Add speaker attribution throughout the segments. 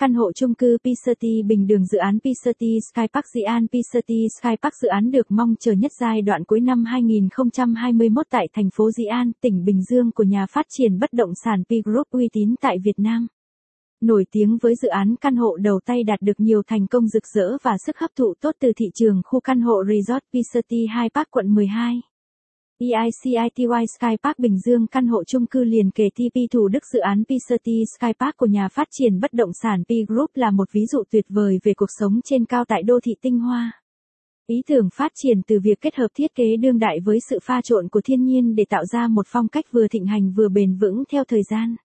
Speaker 1: căn hộ chung cư Pisati Bình Đường dự án Pisati Sky Park dự An Pisati Sky Park dự án được mong chờ nhất giai đoạn cuối năm 2021 tại thành phố Di An, tỉnh Bình Dương của nhà phát triển bất động sản P Group uy tín tại Việt Nam. Nổi tiếng với dự án căn hộ đầu tay đạt được nhiều thành công rực rỡ và sức hấp thụ tốt từ thị trường khu căn hộ Resort Pisati 2 Park quận 12. EICITY Sky Park Bình Dương căn hộ chung cư liền kề TP Thủ Đức dự án P30 Sky Park của nhà phát triển bất động sản P Group là một ví dụ tuyệt vời về cuộc sống trên cao tại đô thị tinh hoa. Ý tưởng phát triển từ việc kết hợp thiết kế đương đại với sự pha trộn của thiên nhiên để tạo ra một phong cách vừa thịnh hành vừa bền vững theo thời gian.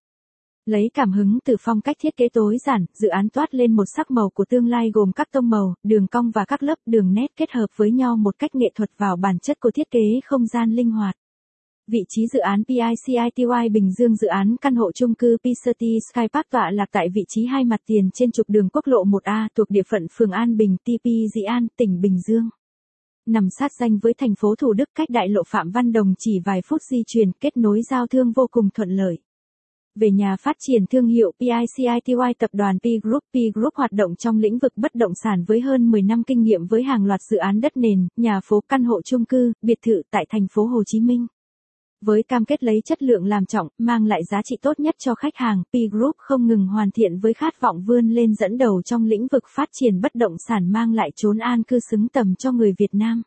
Speaker 1: Lấy cảm hứng từ phong cách thiết kế tối giản, dự án toát lên một sắc màu của tương lai gồm các tông màu, đường cong và các lớp đường nét kết hợp với nhau một cách nghệ thuật vào bản chất của thiết kế không gian linh hoạt. Vị trí dự án PICITY Bình Dương dự án căn hộ chung cư P30 Sky Park tọa lạc tại vị trí hai mặt tiền trên trục đường quốc lộ 1A thuộc địa phận phường An Bình, TP Dị An, tỉnh Bình Dương. Nằm sát danh với thành phố Thủ Đức cách đại lộ Phạm Văn Đồng chỉ vài phút di chuyển kết nối giao thương vô cùng thuận lợi về nhà phát triển thương hiệu PICITY tập đoàn P Group. P Group hoạt động trong lĩnh vực bất động sản với hơn 10 năm kinh nghiệm với hàng loạt dự án đất nền, nhà phố căn hộ chung cư, biệt thự tại thành phố Hồ Chí Minh. Với cam kết lấy chất lượng làm trọng, mang lại giá trị tốt nhất cho khách hàng, P Group không ngừng hoàn thiện với khát vọng vươn lên dẫn đầu trong lĩnh vực phát triển bất động sản mang lại chốn an cư xứng tầm cho người Việt Nam.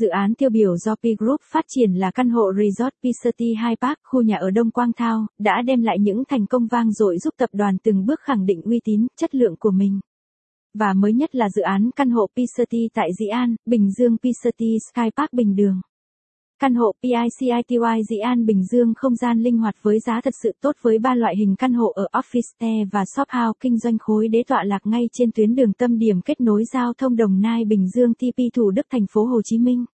Speaker 1: Dự án tiêu biểu do P Group phát triển là căn hộ Resort P City High Park, khu nhà ở Đông Quang Thao, đã đem lại những thành công vang dội giúp tập đoàn từng bước khẳng định uy tín, chất lượng của mình. Và mới nhất là dự án căn hộ P City tại Dĩ An, Bình Dương P City Sky Park Bình Đường. Căn hộ PICITY Dĩ An Bình Dương không gian linh hoạt với giá thật sự tốt với ba loại hình căn hộ ở Office và Shop House kinh doanh khối đế tọa lạc ngay trên tuyến đường tâm điểm kết nối giao thông Đồng Nai Bình Dương TP Thủ Đức thành phố Hồ Chí Minh.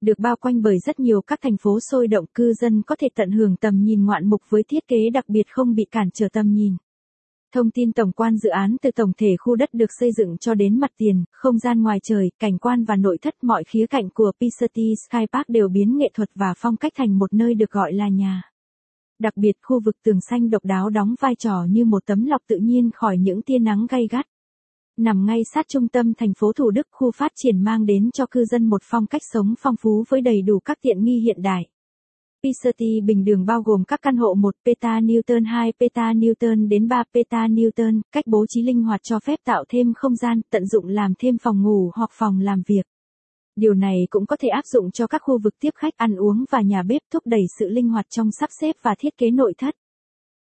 Speaker 1: Được bao quanh bởi rất nhiều các thành phố sôi động, cư dân có thể tận hưởng tầm nhìn ngoạn mục với thiết kế đặc biệt không bị cản trở tầm nhìn. Thông tin tổng quan dự án từ tổng thể khu đất được xây dựng cho đến mặt tiền, không gian ngoài trời, cảnh quan và nội thất mọi khía cạnh của Pisati Sky Park đều biến nghệ thuật và phong cách thành một nơi được gọi là nhà. Đặc biệt khu vực tường xanh độc đáo đóng vai trò như một tấm lọc tự nhiên khỏi những tia nắng gay gắt. Nằm ngay sát trung tâm thành phố Thủ Đức, khu phát triển mang đến cho cư dân một phong cách sống phong phú với đầy đủ các tiện nghi hiện đại. Pisati bình đường bao gồm các căn hộ 1 peta Newton 2 peta Newton đến 3 peta Newton, cách bố trí linh hoạt cho phép tạo thêm không gian, tận dụng làm thêm phòng ngủ hoặc phòng làm việc. Điều này cũng có thể áp dụng cho các khu vực tiếp khách ăn uống và nhà bếp thúc đẩy sự linh hoạt trong sắp xếp và thiết kế nội thất.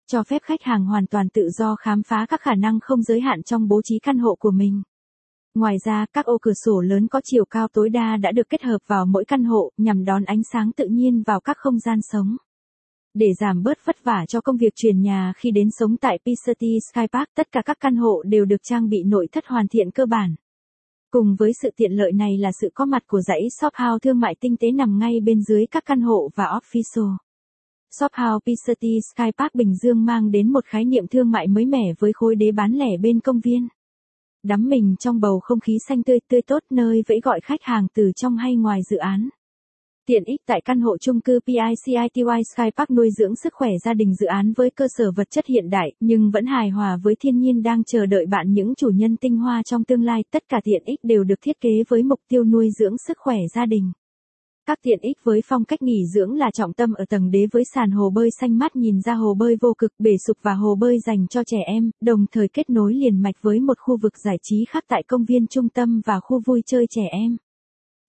Speaker 1: Cho phép khách hàng hoàn toàn tự do khám phá các khả năng không giới hạn trong bố trí căn hộ của mình. Ngoài ra, các ô cửa sổ lớn có chiều cao tối đa đã được kết hợp vào mỗi căn hộ nhằm đón ánh sáng tự nhiên vào các không gian sống. Để giảm bớt vất vả cho công việc chuyển nhà khi đến sống tại Pisati Sky Park, tất cả các căn hộ đều được trang bị nội thất hoàn thiện cơ bản. Cùng với sự tiện lợi này là sự có mặt của dãy shop house thương mại tinh tế nằm ngay bên dưới các căn hộ và official. Shop House Pisati Sky Park Bình Dương mang đến một khái niệm thương mại mới mẻ với khối đế bán lẻ bên công viên đắm mình trong bầu không khí xanh tươi tươi tốt nơi vẫy gọi khách hàng từ trong hay ngoài dự án. Tiện ích tại căn hộ chung cư PICITY Sky Park nuôi dưỡng sức khỏe gia đình dự án với cơ sở vật chất hiện đại, nhưng vẫn hài hòa với thiên nhiên đang chờ đợi bạn những chủ nhân tinh hoa trong tương lai. Tất cả tiện ích đều được thiết kế với mục tiêu nuôi dưỡng sức khỏe gia đình. Các tiện ích với phong cách nghỉ dưỡng là trọng tâm ở tầng đế với sàn hồ bơi xanh mát nhìn ra hồ bơi vô cực bể sục và hồ bơi dành cho trẻ em, đồng thời kết nối liền mạch với một khu vực giải trí khác tại công viên trung tâm và khu vui chơi trẻ em.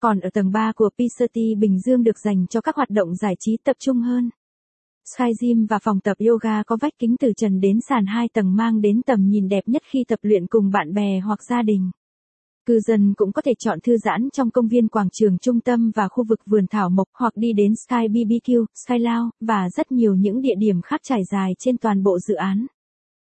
Speaker 1: Còn ở tầng 3 của Pisati Bình Dương được dành cho các hoạt động giải trí tập trung hơn. Sky Gym và phòng tập yoga có vách kính từ trần đến sàn hai tầng mang đến tầm nhìn đẹp nhất khi tập luyện cùng bạn bè hoặc gia đình. Cư dân cũng có thể chọn thư giãn trong công viên quảng trường trung tâm và khu vực vườn thảo mộc hoặc đi đến Sky BBQ, Sky Lao, và rất nhiều những địa điểm khác trải dài trên toàn bộ dự án.